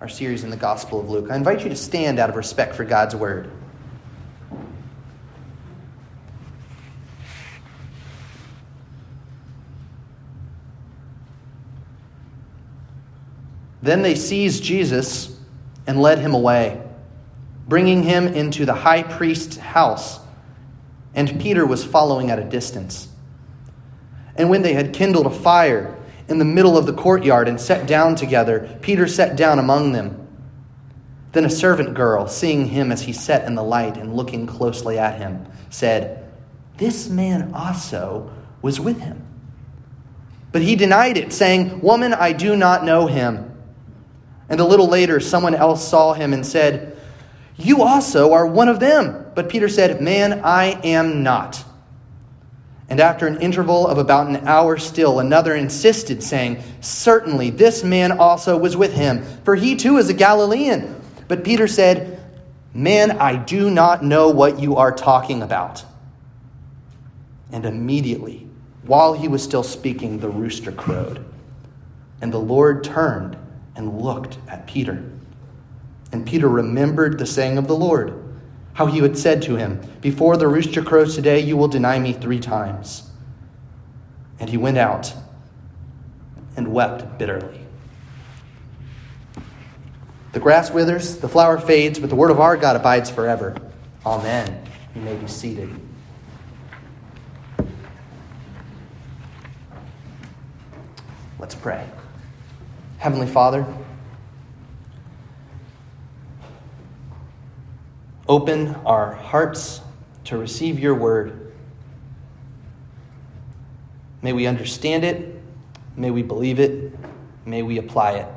our series in the Gospel of Luke. I invite you to stand out of respect for God's word. Then they seized Jesus and led him away, bringing him into the high priest's house. And Peter was following at a distance. And when they had kindled a fire in the middle of the courtyard and sat down together, Peter sat down among them. Then a servant girl, seeing him as he sat in the light and looking closely at him, said, This man also was with him. But he denied it, saying, Woman, I do not know him. And a little later, someone else saw him and said, You also are one of them. But Peter said, Man, I am not. And after an interval of about an hour still, another insisted, saying, Certainly, this man also was with him, for he too is a Galilean. But Peter said, Man, I do not know what you are talking about. And immediately, while he was still speaking, the rooster crowed. And the Lord turned and looked at Peter. And Peter remembered the saying of the Lord, how he had said to him, Before the rooster crows today, you will deny me three times. And he went out and wept bitterly. The grass withers, the flower fades, but the word of our God abides forever. Amen. You may be seated. Let's pray. Heavenly Father, open our hearts to receive your word. May we understand it. May we believe it. May we apply it.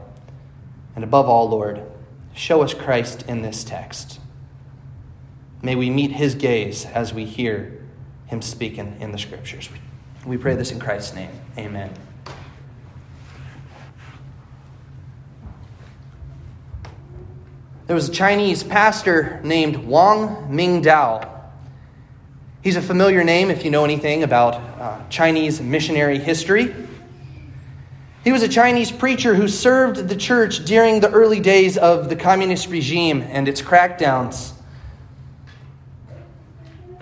And above all, Lord, show us Christ in this text. May we meet his gaze as we hear him speaking in the scriptures. We pray this in Christ's name. Amen. There was a Chinese pastor named Wang Mingdao. He's a familiar name if you know anything about uh, Chinese missionary history. He was a Chinese preacher who served the church during the early days of the communist regime and its crackdowns.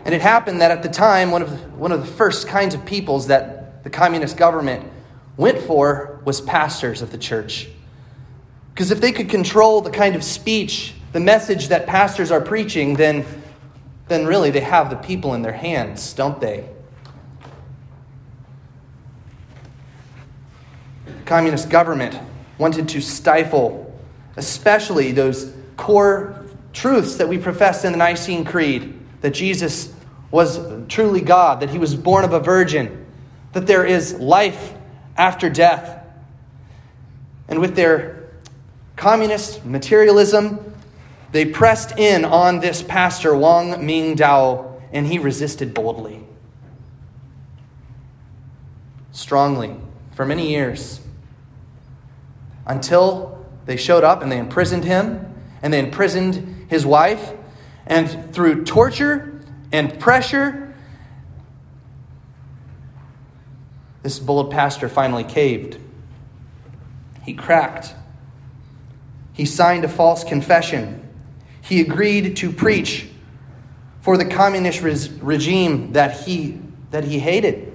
And it happened that at the time, one of the, one of the first kinds of peoples that the communist government went for was pastors of the church. Because if they could control the kind of speech, the message that pastors are preaching, then, then really they have the people in their hands, don't they? The communist government wanted to stifle, especially those core truths that we profess in the Nicene Creed that Jesus was truly God, that he was born of a virgin, that there is life after death. And with their communist materialism, they pressed in on this pastor, Wang Mingdao, and he resisted boldly, strongly, for many years, until they showed up and they imprisoned him, and they imprisoned his wife, and through torture and pressure, this bold pastor finally caved. He cracked he signed a false confession. He agreed to preach for the communist regime that he, that he hated.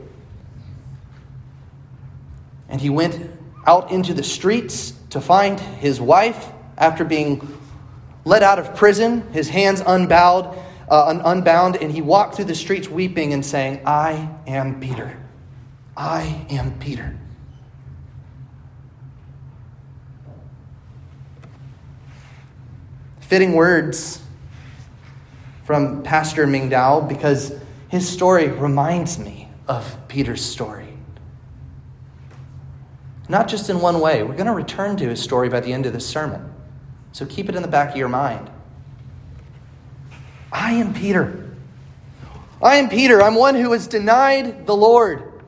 And he went out into the streets to find his wife after being let out of prison, his hands unbound, uh, unbound, and he walked through the streets weeping and saying, I am Peter. I am Peter. Fitting words from Pastor Mingdao because his story reminds me of Peter's story. Not just in one way. We're going to return to his story by the end of this sermon. So keep it in the back of your mind. I am Peter. I am Peter. I'm one who has denied the Lord,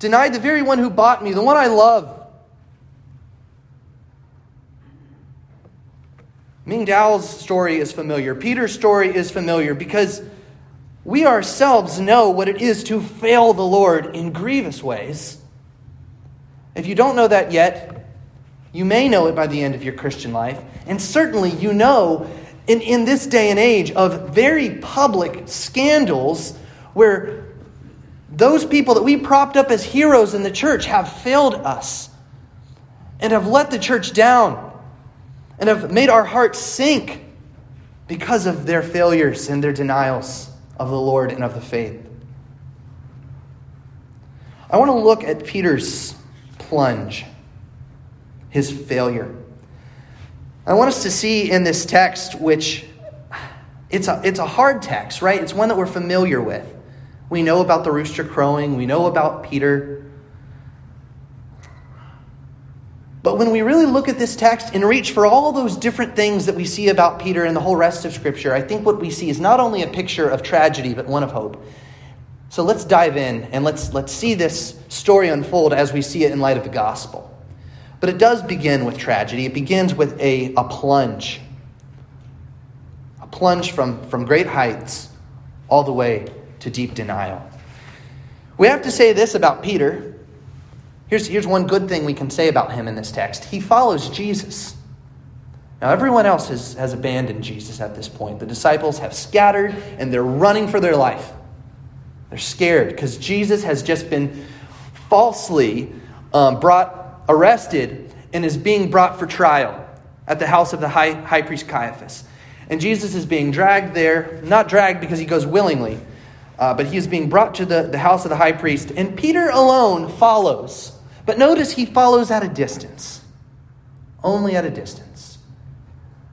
denied the very one who bought me, the one I love. Mingdao's story is familiar. Peter's story is familiar because we ourselves know what it is to fail the Lord in grievous ways. If you don't know that yet, You may know it by the end of your Christian life. And certainly you know in, in this day and age of very public scandals where those people that we propped up as heroes in the church have failed us and have let the church down and have made our hearts sink because of their failures and their denials of the Lord and of the faith. I want to look at Peter's plunge, his failure. I want us to see in this text, which it's a, it's a hard text, right? It's one that we're familiar with. We know about the rooster crowing, we know about Peter. But when we really look at this text and reach for all those different things that we see about Peter and the whole rest of Scripture, I think what we see is not only a picture of tragedy, but one of hope. So let's dive in and let's, let's see this story unfold as we see it in light of the gospel. But it does begin with tragedy. It begins with a, a plunge. A plunge from, from great heights all the way to deep denial. We have to say this about Peter Here's, here's one good thing we can say about him in this text he follows Jesus. Now, everyone else has, has abandoned Jesus at this point. The disciples have scattered and they're running for their life. They're scared because Jesus has just been falsely um, brought, arrested, and is being brought for trial at the house of the high, high priest Caiaphas. And Jesus is being dragged there, not dragged because he goes willingly, uh, but he is being brought to the, the house of the high priest. And Peter alone follows. But notice he follows at a distance, only at a distance.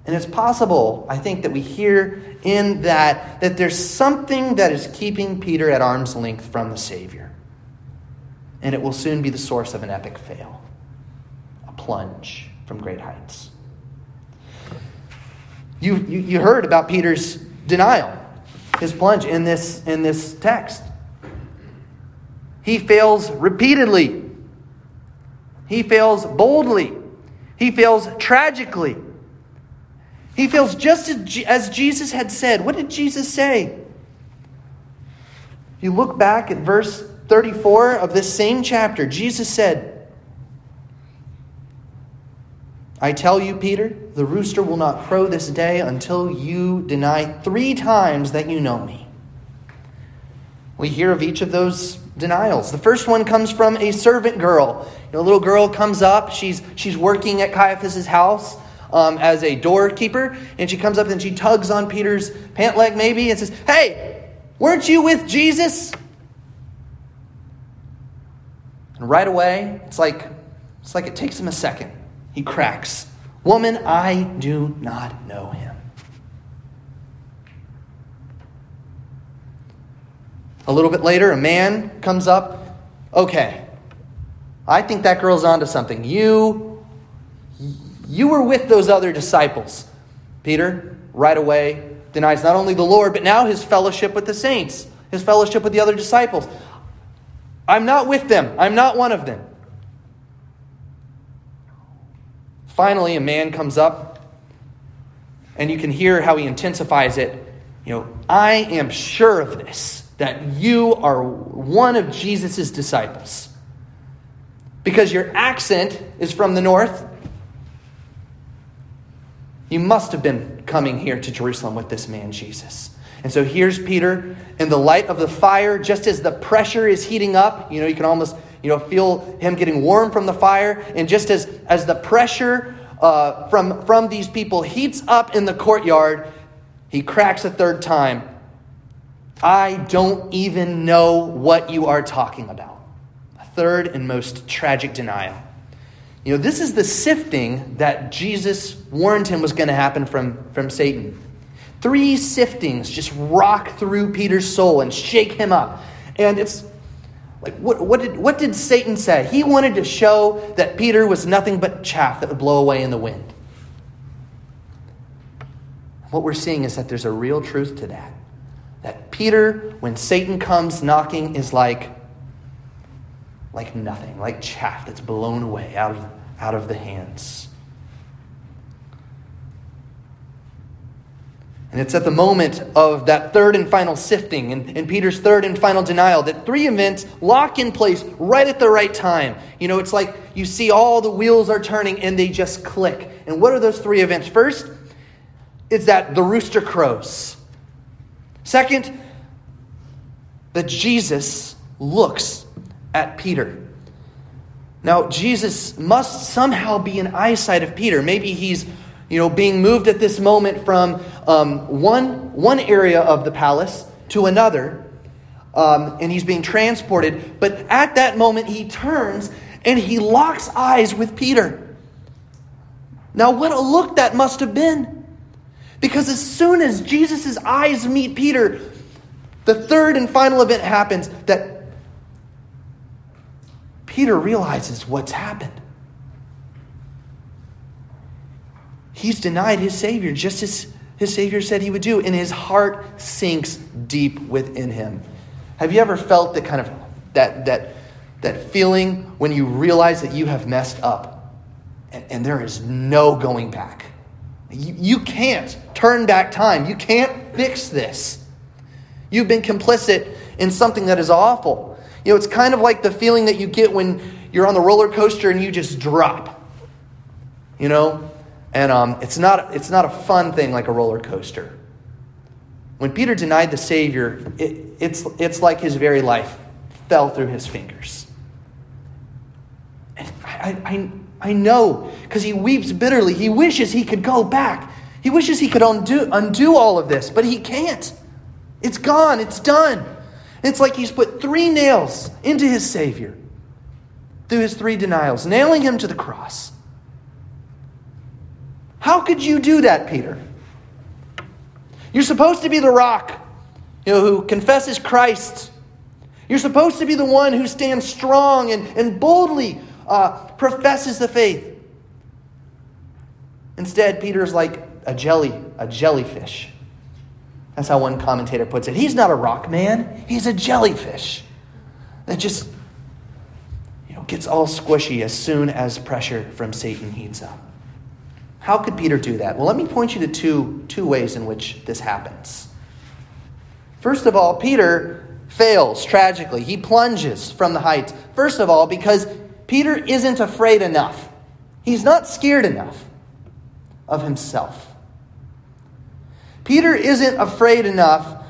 And it's possible, I think, that we hear in that that there's something that is keeping Peter at arm's length from the Savior. And it will soon be the source of an epic fail, a plunge from great heights. You, you, you heard about Peter's denial, his plunge in this, in this text. He fails repeatedly. He fails boldly. He fails tragically. He fails just as Jesus had said. What did Jesus say? You look back at verse 34 of this same chapter. Jesus said, I tell you, Peter, the rooster will not crow this day until you deny three times that you know me. We hear of each of those denials. The first one comes from a servant girl. You know, a little girl comes up. She's, she's working at Caiaphas' house um, as a doorkeeper, and she comes up and she tugs on Peter's pant leg, maybe, and says, Hey, weren't you with Jesus? And right away, it's like, it's like it takes him a second. He cracks. Woman, I do not know him. A little bit later, a man comes up. Okay, I think that girl's onto something. You, you were with those other disciples. Peter, right away, denies not only the Lord, but now his fellowship with the saints, his fellowship with the other disciples. I'm not with them. I'm not one of them. Finally, a man comes up, and you can hear how he intensifies it. You know, I am sure of this that you are one of Jesus' disciples. Because your accent is from the north, you must have been coming here to Jerusalem with this man, Jesus. And so here's Peter in the light of the fire, just as the pressure is heating up. You know, you can almost you know feel him getting warm from the fire, and just as as the pressure uh, from from these people heats up in the courtyard, he cracks a third time I don't even know what you are talking about. A third and most tragic denial. You know, this is the sifting that Jesus warned him was going to happen from, from Satan. Three siftings just rock through Peter's soul and shake him up. And it's like, what, what, did, what did Satan say? He wanted to show that Peter was nothing but chaff that would blow away in the wind. What we're seeing is that there's a real truth to that that Peter, when Satan comes knocking, is like, like nothing, like chaff that's blown away out of, out of the hands. And it's at the moment of that third and final sifting and, and, Peter's third and final denial that three events lock in place right at the right time. You know, it's like you see all the wheels are turning and they just click. And what are those three events? First, it's that the rooster crows. Second, that Jesus looks at Peter. Now, Jesus must somehow be in eyesight of Peter. Maybe he's you know, being moved at this moment from um, one, one area of the palace to another, um, and he's being transported. But at that moment, he turns and he locks eyes with Peter. Now, what a look that must have been. Because as soon as Jesus' eyes meet Peter, the third and final event happens that Peter realizes what's happened. He's denied his Savior just as his Savior said he would do, and his heart sinks deep within him. Have you ever felt that kind of that that that feeling when you realize that you have messed up and, and there is no going back? You, you can't turn back time. You can't fix this. You've been complicit in something that is awful. You know, it's kind of like the feeling that you get when you're on the roller coaster and you just drop. You know, and um, it's, not, it's not a fun thing like a roller coaster. When Peter denied the Savior, it, it's, it's like his very life fell through his fingers. And I, I, I know, because he weeps bitterly. He wishes he could go back. He wishes he could undo, undo all of this, but he can't. It's gone, it's done. It's like he's put three nails into his Savior through his three denials, nailing him to the cross. How could you do that, Peter? You're supposed to be the rock, you know, who confesses Christ. You're supposed to be the one who stands strong and, and boldly uh, professes the faith. Instead, Peter's like a jelly, a jellyfish. That's how one commentator puts it. He's not a rock man, he's a jellyfish that just you know, gets all squishy as soon as pressure from Satan heats up. How could Peter do that? Well, let me point you to two, two ways in which this happens. First of all, Peter fails tragically. He plunges from the heights. First of all, because Peter isn't afraid enough, he's not scared enough of himself. Peter isn't afraid enough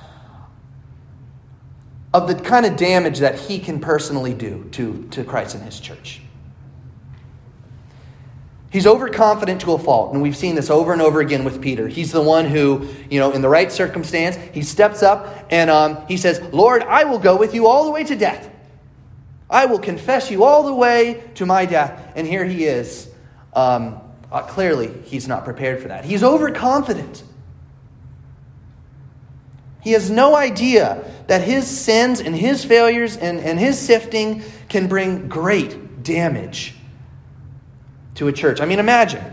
of the kind of damage that he can personally do to, to Christ and his church. He's overconfident to a fault, and we've seen this over and over again with Peter. He's the one who, you know, in the right circumstance, he steps up and um, he says, Lord, I will go with you all the way to death. I will confess you all the way to my death. And here he is. Um, uh, clearly, he's not prepared for that. He's overconfident. He has no idea that his sins and his failures and, and his sifting can bring great damage to a church. I mean, imagine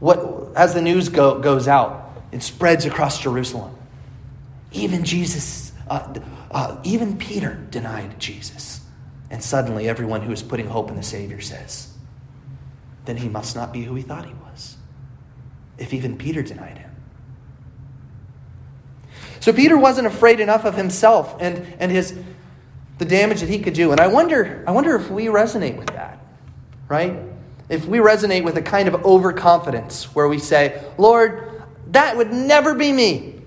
what as the news go, goes out, it spreads across Jerusalem. Even Jesus, uh, uh, even Peter denied Jesus. And suddenly, everyone who is putting hope in the Savior says, then he must not be who he thought he was. If even Peter denied him. So Peter wasn't afraid enough of himself and, and his the damage that he could do. And I wonder, I wonder if we resonate with that, right? if we resonate with a kind of overconfidence where we say, Lord, that would never be me.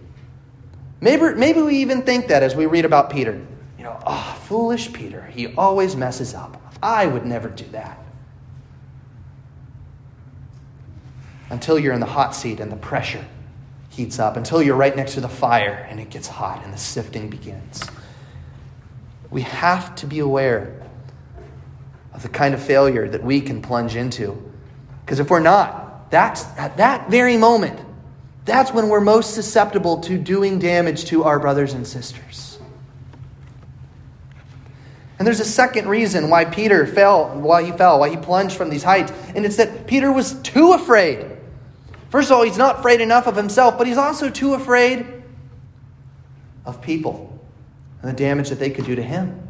Maybe, maybe we even think that as we read about Peter. You know, oh, foolish Peter. He always messes up. I would never do that. Until you're in the hot seat and the pressure heats up, until you're right next to the fire and it gets hot and the sifting begins. We have to be aware of the kind of failure that we can plunge into. Because if we're not, that's at that very moment, that's when we're most susceptible to doing damage to our brothers and sisters. And there's a second reason why Peter fell, why he fell, why he plunged from these heights, and it's that Peter was too afraid. First of all, he's not afraid enough of himself, but he's also too afraid of people and the damage that they could do to him.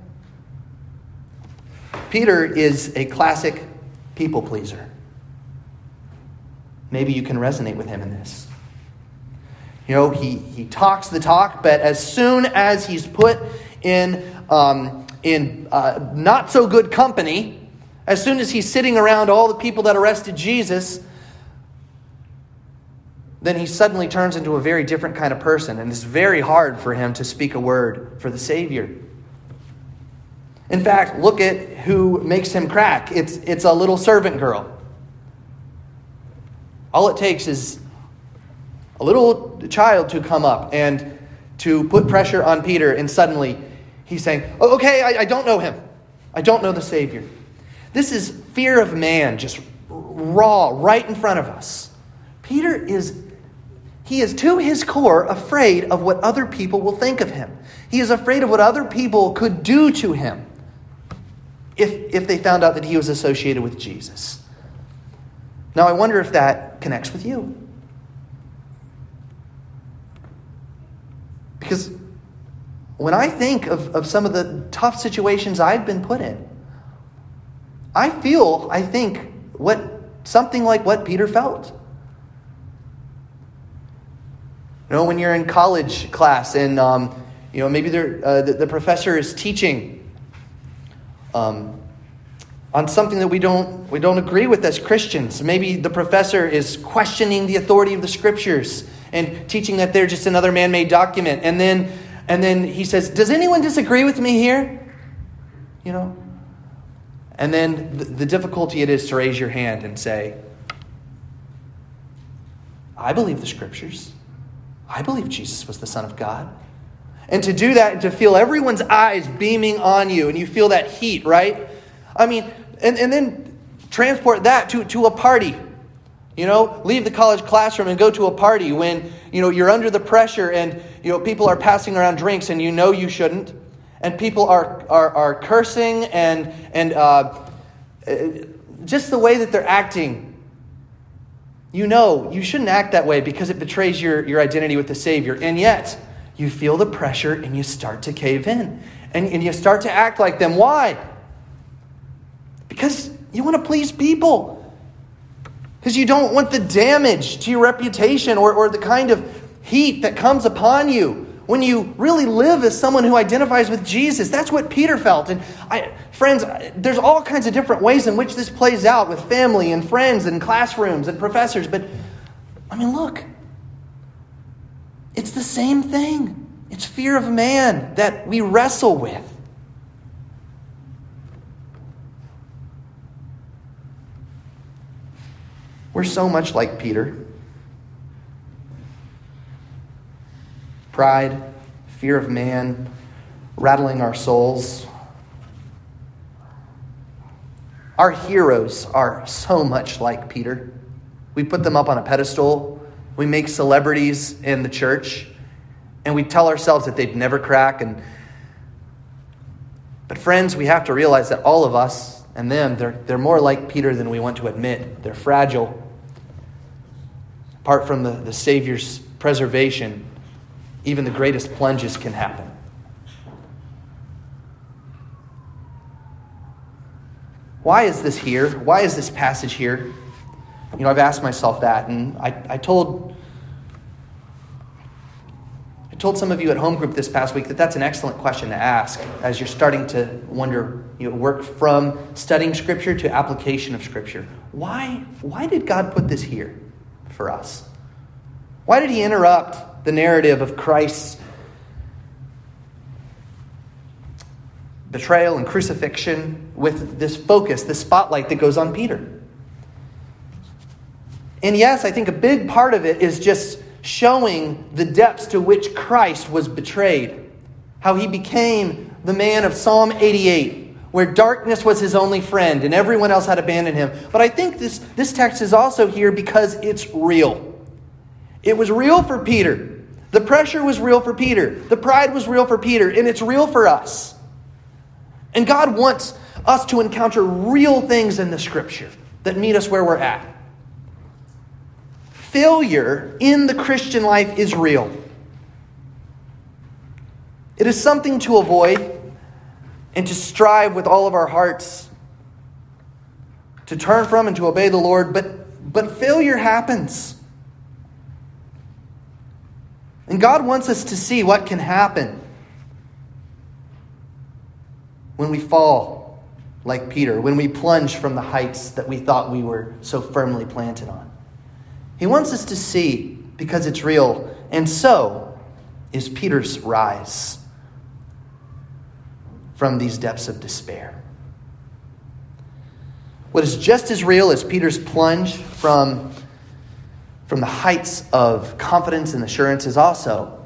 Peter is a classic people pleaser. Maybe you can resonate with him in this. You know, he, he talks the talk, but as soon as he's put in, um, in uh, not so good company, as soon as he's sitting around all the people that arrested Jesus, then he suddenly turns into a very different kind of person, and it's very hard for him to speak a word for the Savior. In fact, look at who makes him crack. It's, it's a little servant girl. All it takes is a little child to come up and to put pressure on Peter, and suddenly he's saying, oh, Okay, I, I don't know him. I don't know the Savior. This is fear of man, just raw, right in front of us. Peter is, he is to his core afraid of what other people will think of him. He is afraid of what other people could do to him if, if they found out that he was associated with Jesus. Now, I wonder if that connects with you. Because when I think of, of some of the tough situations I've been put in, I feel, I think, what something like what Peter felt. You know, when you're in college class and um, you know maybe uh, the, the, professor is teaching um, on something that we don't we don't agree with as Christians. Maybe the professor is questioning the authority of the scriptures and teaching that they're just another man-made document, and then and then he says, "Does anyone disagree with me here?" You know, and then the, the difficulty it is to raise your hand and say, I believe the scriptures. I believe Jesus was the Son of God. And to do that to feel everyone's eyes beaming on you and you feel that heat, right? I mean, and, and then transport that to, to a party. You know, leave the college classroom and go to a party when, you know, you're under the pressure and, you know, people are passing around drinks and you know you shouldn't and people are, are, are cursing and, and uh, just the way that they're acting, you know you shouldn't act that way because it betrays your, your identity with the Savior. And yet, you feel the pressure and you start to cave in. And, and you start to act like them. Why? Because you want to please people. Because you don't want the damage to your reputation or, or the kind of heat that comes upon you when you really live as someone who identifies with Jesus. That's what Peter felt. And I, friends, there's all kinds of different ways in which this plays out with family and friends and classrooms and professors. But I mean, look, it's the same thing. It's fear of man that we wrestle with. We're so much like Peter. Pride, fear of man, rattling our souls. Our heroes are so much like Peter. We put them up on a pedestal. We make celebrities in the church, and we tell ourselves that they'd never crack. And but friends, we have to realize that all of us and them, they're, they're more like Peter than we want to admit. They're fragile. Apart from the, the Savior's preservation, even the greatest plunges can happen. Why is this here? Why is this passage here? You know, I've asked myself that, and I, I told I told some of you at home group this past week that that's an excellent question to ask as you're starting to wonder, you know, work from studying Scripture to application of Scripture. Why, why did God put this here for us? Why did He interrupt the narrative of Christ's betrayal and crucifixion with this focus, this spotlight that goes on Peter. And yes, I think a big part of it is just showing the depths to which Christ was betrayed, how he became the man of Psalm 88, where darkness was his only friend and everyone else had abandoned him. But I think this, this text is also here because it's real. It was real for Peter. The pressure was real for Peter. The pride was real for Peter, and it's real for us. And God wants us to encounter real things in the scripture that meet us where we're at. Failure in the Christian life is real. It is something to avoid and to strive with all of our hearts to turn from and to obey the Lord, but, but failure happens. And God wants us to see what can happen when we fall like Peter, when we plunge from the heights that we thought we were so firmly planted on. He wants us to see because it's real. And so is Peter's rise from these depths of despair. What is just as real as Peter's plunge from, from the heights of confidence and assurance is also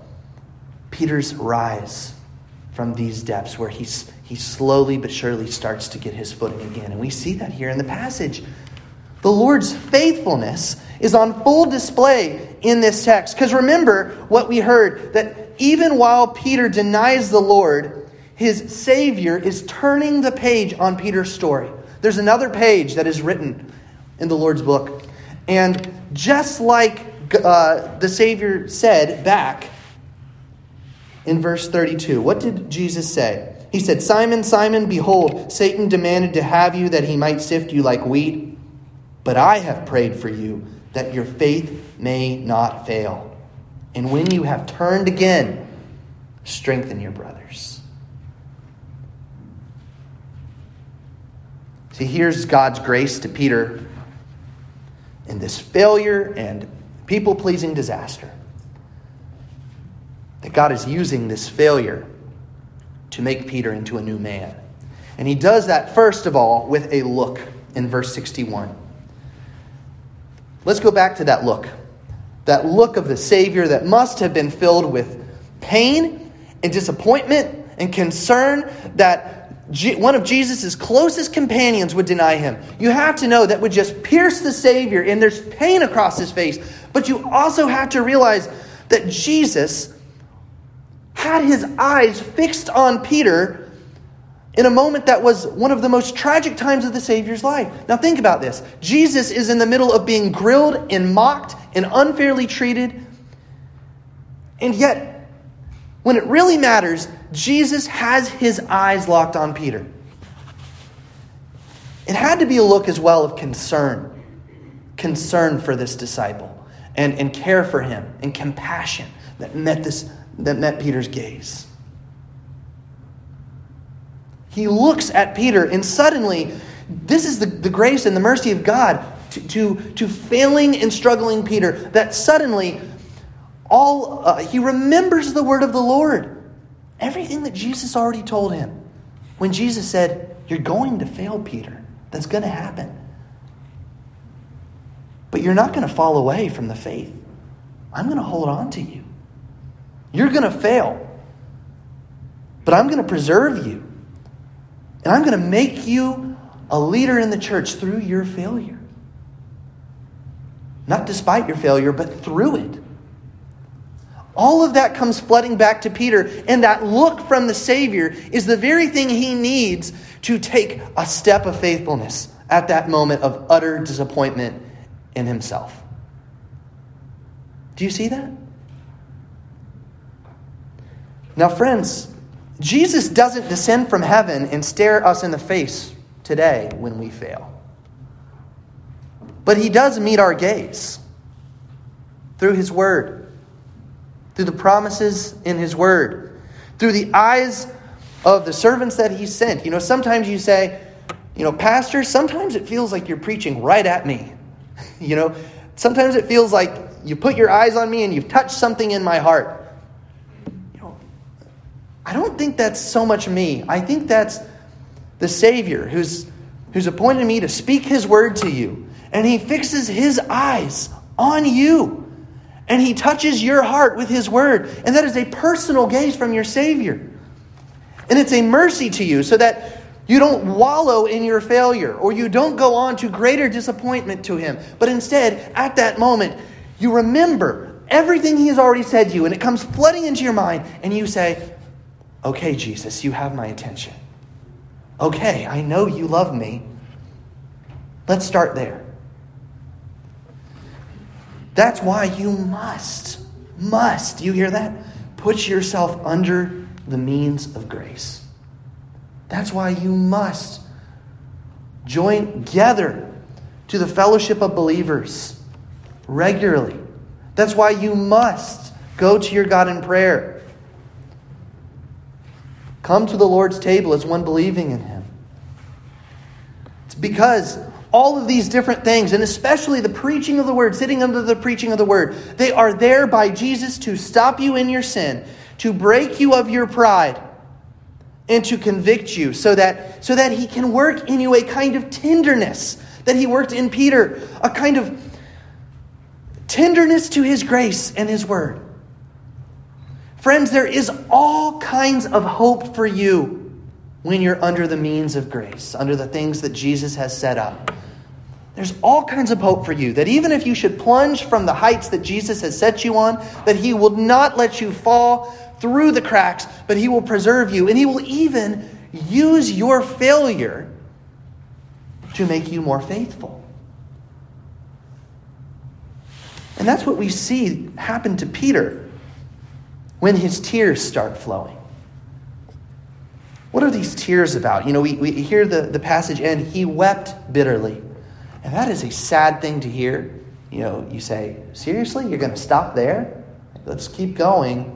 Peter's rise from these depths where he's, he slowly but surely starts to get his footing again. And we see that here in the passage. The Lord's faithfulness is on full display in this text. Because remember what we heard that even while Peter denies the Lord, his Savior is turning the page on Peter's story. There's another page that is written in the Lord's book. And just like uh, the Savior said back in verse 32, what did Jesus say? He said, Simon, Simon, behold, Satan demanded to have you that he might sift you like wheat. But I have prayed for you that your faith may not fail. And when you have turned again, strengthen your brothers. See, here's God's grace to Peter in this failure and people pleasing disaster. That God is using this failure to make Peter into a new man. And he does that, first of all, with a look in verse 61. Let's go back to that look. That look of the Savior that must have been filled with pain and disappointment and concern that one of Jesus' closest companions would deny him. You have to know that would just pierce the Savior, and there's pain across his face. But you also have to realize that Jesus had his eyes fixed on Peter in a moment that was one of the most tragic times of the Savior's life. Now, think about this Jesus is in the middle of being grilled and mocked and unfairly treated. And yet, when it really matters, Jesus has his eyes locked on Peter. It had to be a look as well of concern concern for this disciple and, and care for him and compassion that met, this, that met Peter's gaze. He looks at Peter, and suddenly, this is the, the grace and the mercy of God to, to, to failing and struggling Peter, that suddenly all uh, he remembers the word of the Lord. Everything that Jesus already told him. When Jesus said, You're going to fail, Peter. That's going to happen. But you're not going to fall away from the faith. I'm going to hold on to you. You're going to fail. But I'm going to preserve you. And I'm going to make you a leader in the church through your failure. Not despite your failure, but through it. All of that comes flooding back to Peter, and that look from the Savior is the very thing he needs to take a step of faithfulness at that moment of utter disappointment in himself. Do you see that? Now, friends, Jesus doesn't descend from heaven and stare us in the face today when we fail. But he does meet our gaze through his word through the promises in His Word, through the eyes of the servants that He sent. You know, sometimes you say, you know, Pastor, sometimes it feels like you're preaching right at me. you know, sometimes it feels like you put your eyes on me and you've touched something in my heart. You know, I don't think that's so much me. I think that's the Savior who's, who's appointed me to speak His word to you. And He fixes His eyes on you and he touches your heart with his word. And that is a personal gaze from your Savior. And it's a mercy to you so that you don't wallow in your failure or you don't go on to greater disappointment to him. But instead, at that moment, you remember everything he has already said to you and it comes flooding into your mind and you say, Okay, Jesus, you have my attention. Okay, I know you love me. Let's start there. That's why you must, must, you hear that? Put yourself under the means of grace. That's why you must join, together to the fellowship of believers regularly. That's why you must Go to your God in prayer. Come to the Lord's table as one believing in Him. It's because all of these different things, and especially the preaching of the word, sitting under the preaching of the word, they are there by Jesus to stop you in your sin, to break you of your pride, and to convict you so that, so that he can work in you a kind of tenderness that he worked in Peter, a kind of tenderness to his grace and his word. Friends, there is all kinds of hope for you when you're under the means of grace, under the things that Jesus has set up. There's all kinds of hope for you that even if you should plunge from the heights that Jesus has set you on, that he will not let you fall through the cracks, but he will preserve you and he will even use your failure to make you more faithful. And that's what we see happen to Peter when his tears start flowing. What are these tears about? You know, we, we hear the, the passage end, he wept bitterly. And that is a sad thing to hear. You know, you say, seriously, you're going to stop there? Let's keep going.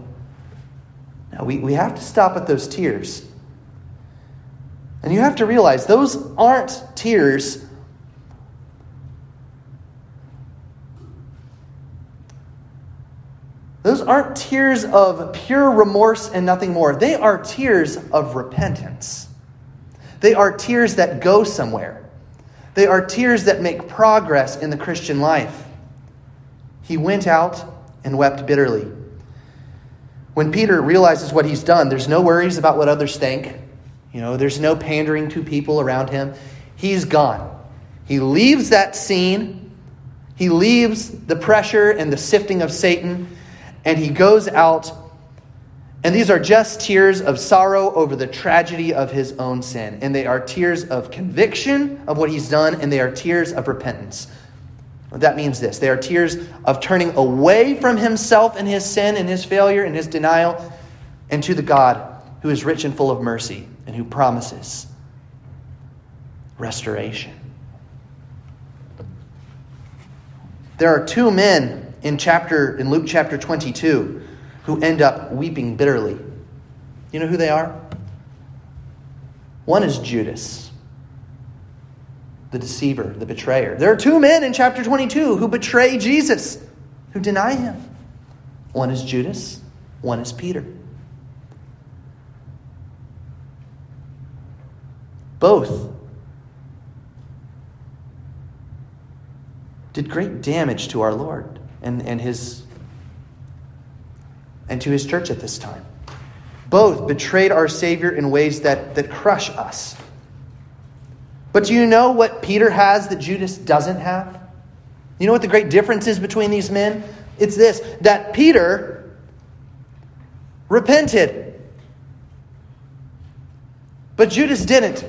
Now, we, we have to stop at those tears. And you have to realize those aren't tears Those aren't tears of pure remorse and nothing more. They are tears of repentance. They are tears that go somewhere. They are tears that make progress in the Christian life. He went out and wept bitterly. When Peter realizes what he's done, there's no worries about what others think. You know, there's no pandering to people around him. He's gone. He leaves that scene. He leaves the pressure and the sifting of Satan and he goes out, and these are just tears of sorrow over the tragedy of his own sin. And they are tears of conviction of what he's done, and they are tears of repentance. That means this they are tears of turning away from himself and his sin and his failure and his denial, and to the God who is rich and full of mercy and who promises restoration. There are two men in chapter in Luke chapter 22 who end up weeping bitterly. You know who they are? One is Judas, the deceiver, the betrayer. There are two men in chapter 22 who betray Jesus, who deny him. One is Judas, one is Peter. Both did great damage to our Lord and, and his and to his church at this time. Both betrayed our Savior in ways that, that crush us. But do you know what Peter has that Judas doesn't have? You know what the great difference is between these men? It's this that Peter repented, but Judas didn't.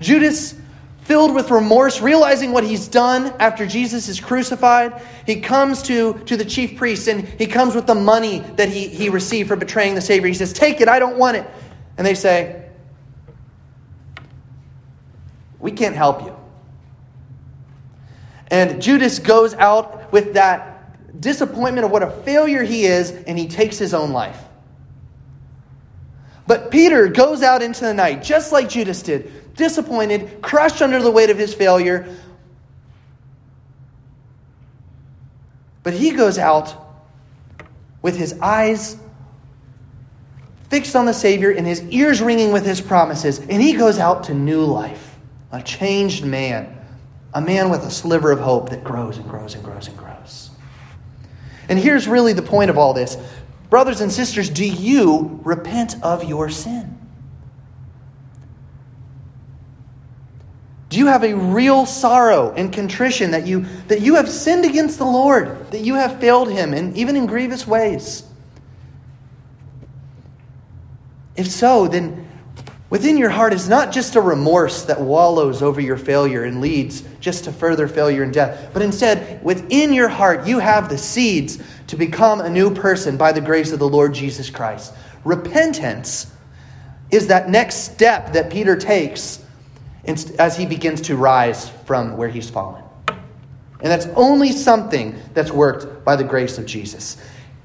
Judas filled with remorse, realizing what he's done after Jesus is crucified, he comes to, to the chief priests and he comes with the money that he, he received for betraying the Savior. He says, Take it, I don't want it. And they say, We can't help you. And Judas goes out with that disappointment of what a failure he is, and he takes his own life. But Peter goes out into the night, just like Judas did, disappointed, crushed under the weight of his failure. But he goes out with his eyes fixed on the Savior and his ears ringing with his promises, and he goes out to new life, a changed man, a man with a sliver of hope that grows and grows and grows and grows. And here's really the point of all this. Brothers and sisters, do you repent of your sin? Do you have a real sorrow and contrition that you, that you have sinned against the Lord, that you have failed Him, and even in grievous ways? If so, then within your heart is not just a remorse that wallows over your failure and leads just to further failure and death, but instead, within your heart, you have the seeds to become a new person by the grace of the Lord Jesus Christ. Repentance is that next step that Peter takes as he begins to rise from where he's fallen. And that's only something that's worked by the grace of Jesus.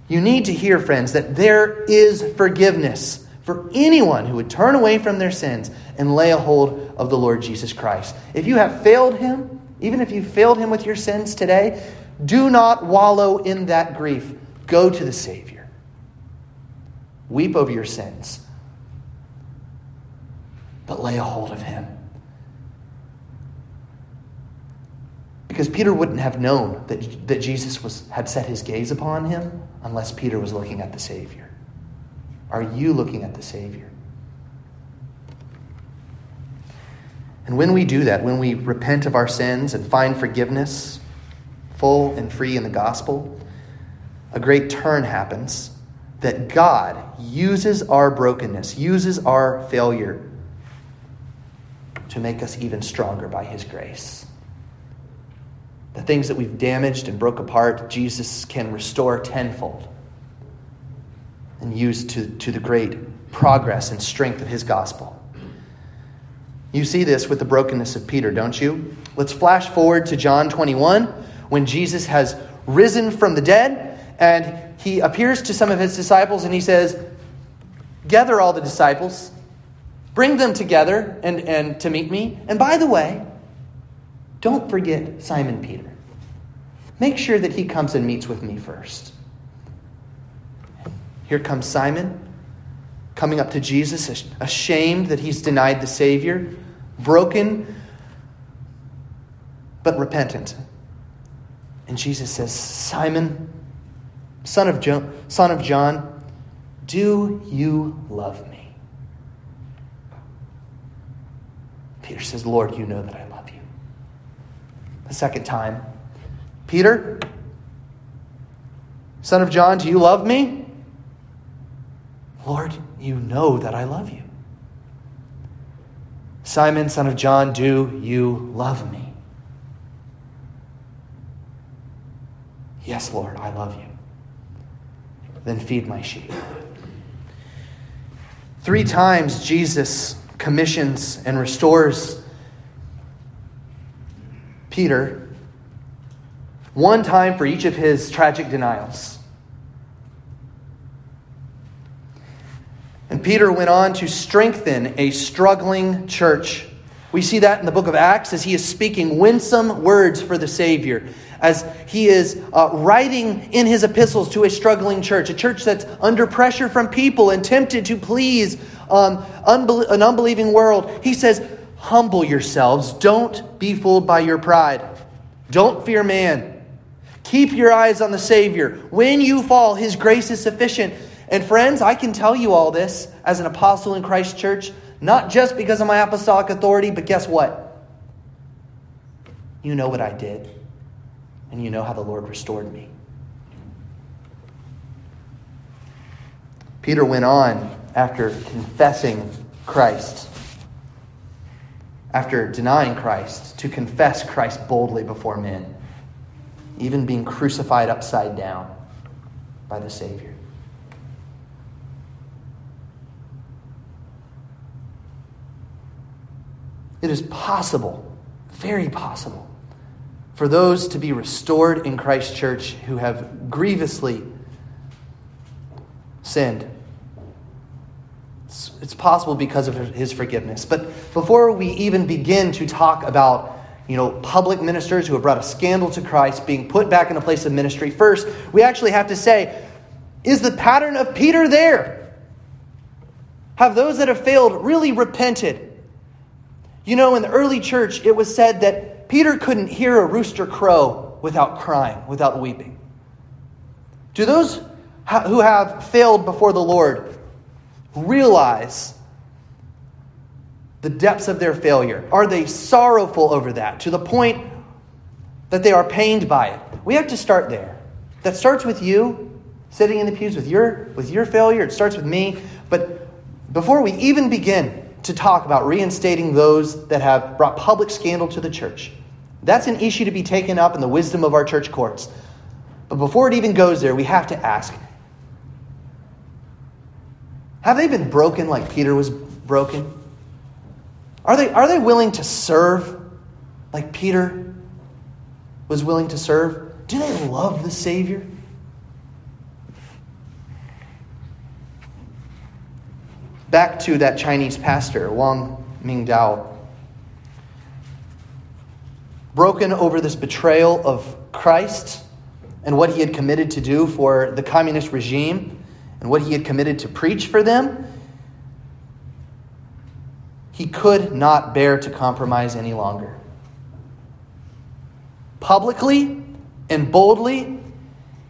You need to hear, friends, that there is forgiveness for anyone who would turn away from their sins and lay a hold of the Lord Jesus Christ. If you have failed him, even if you failed him with your sins today, do not wallow in that grief. Go to the Savior. Weep over your sins, but lay a hold of him. Because Peter wouldn't have known that, that Jesus was, had set his gaze upon him unless Peter was looking at the Savior. Are you looking at the Savior? And when we do that, when we repent of our sins and find forgiveness, full and free in the gospel, a great turn happens that God uses our brokenness, uses our failure to make us even stronger by His grace. The things that we've damaged and broke apart, Jesus can restore tenfold and use to, to the great progress and strength of his gospel. You see this with the brokenness of Peter, don't you? Let's flash forward to John 21 when Jesus has risen from the dead and he appears to some of his disciples and he says, Gather all the disciples, bring them together and, and to meet me. And by the way, don't forget Simon Peter. Make sure that he comes and meets with me first. Here comes Simon coming up to Jesus, ashamed that he's denied the Savior, broken, but repentant. And Jesus says, Simon, son of, John, son of John, do you love me? Peter says, Lord, you know that I The second time, Peter, son of John, do you love me? Lord, you know that I love you. Simon, son of John, do you love me? Yes, Lord, I love you. Then feed my sheep. Three times Jesus commissions and restores Peter, one time for each of his tragic denials. And Peter went on to strengthen a struggling church. We see that in the book of Acts as he is speaking winsome words for the Savior, as he is uh, writing in his epistles to a struggling church, a church that's under pressure from people and tempted to please um, an unbelieving world. He says, Humble yourselves. Don't be fooled by your pride. Don't fear man. Keep your eyes on the Savior. When you fall, his grace is sufficient. And friends, I can tell you all this as an apostle in Christ Church, not just because of my apostolic authority, but guess what? You know what I did, and you know how the Lord restored me. Peter went on after confessing Christ, after denying Christ, to confess Christ boldly before men, even being crucified upside down by the Savior. It is possible, very possible, for those to be restored in Christ's church who have grievously sinned. It's, it's possible because of his forgiveness. But before we even begin to talk about you know, public ministers who have brought a scandal to Christ being put back in a place of ministry, first, we actually have to say, is the pattern of Peter there? Have those that have failed really repented? You know, in the early church, it was said that Peter couldn't hear a rooster crow without crying, without weeping. Do those who have failed before the Lord realize the depths of their failure? Are they sorrowful over that to the point that they are pained by it? We have to start there. That starts with you sitting in the pews with your with your failure. It starts with me. But before we even begin, to talk about reinstating those that have brought public scandal to the church. That's an issue to be taken up in the wisdom of our church courts. But before it even goes there, we have to ask have they been broken like Peter was broken? Are they, are they willing to serve like Peter was willing to serve? Do they love the Savior? Back to that Chinese pastor, Wang Mingdao. Broken over this betrayal of Christ and what he had committed to do for the communist regime, and what he had committed to preach for them, he could not bear to compromise any longer. Publicly and boldly,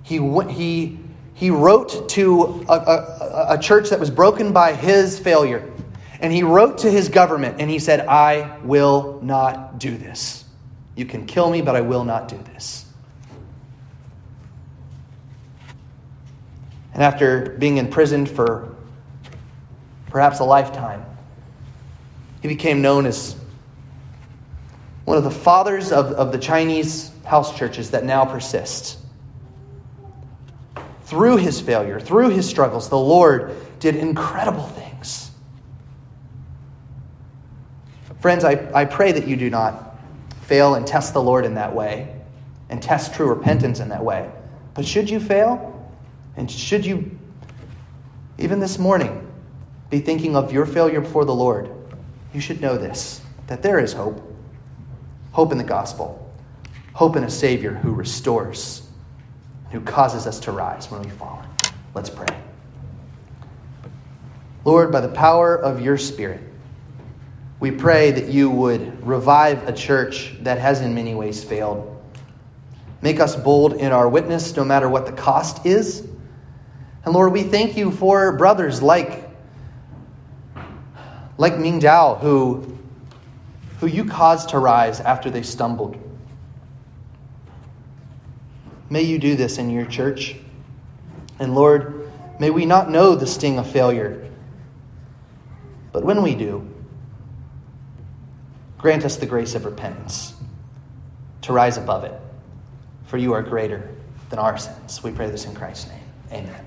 he, he, he wrote to a, a, a church that was broken by his failure. And he wrote to his government and he said, I will not do this. You can kill me, but I will not do this. And after being imprisoned for perhaps a lifetime, he became known as one of the fathers of, of the Chinese house churches that now persist. Through his failure, through his struggles, the Lord did incredible things. Friends, I, I pray that you do not fail and test the Lord in that way and test true repentance in that way. But should you fail, and should you, even this morning, be thinking of your failure before the Lord, you should know this that there is hope. Hope in the gospel. Hope in a Savior who restores, who causes us to rise when we've fallen. Let's pray. Lord, by the power of your Spirit, we pray that you would revive a church that has in many ways failed. Make us bold in our witness, no matter what the cost is. And Lord, we thank you for brothers like like Ming Dao, who, who you caused to rise after they stumbled. May you do this in your church. And Lord, may we not know the sting of failure. But when we do, grant us the grace of repentance to rise above it. For you are greater than our sins. We pray this in Christ's name. Amen.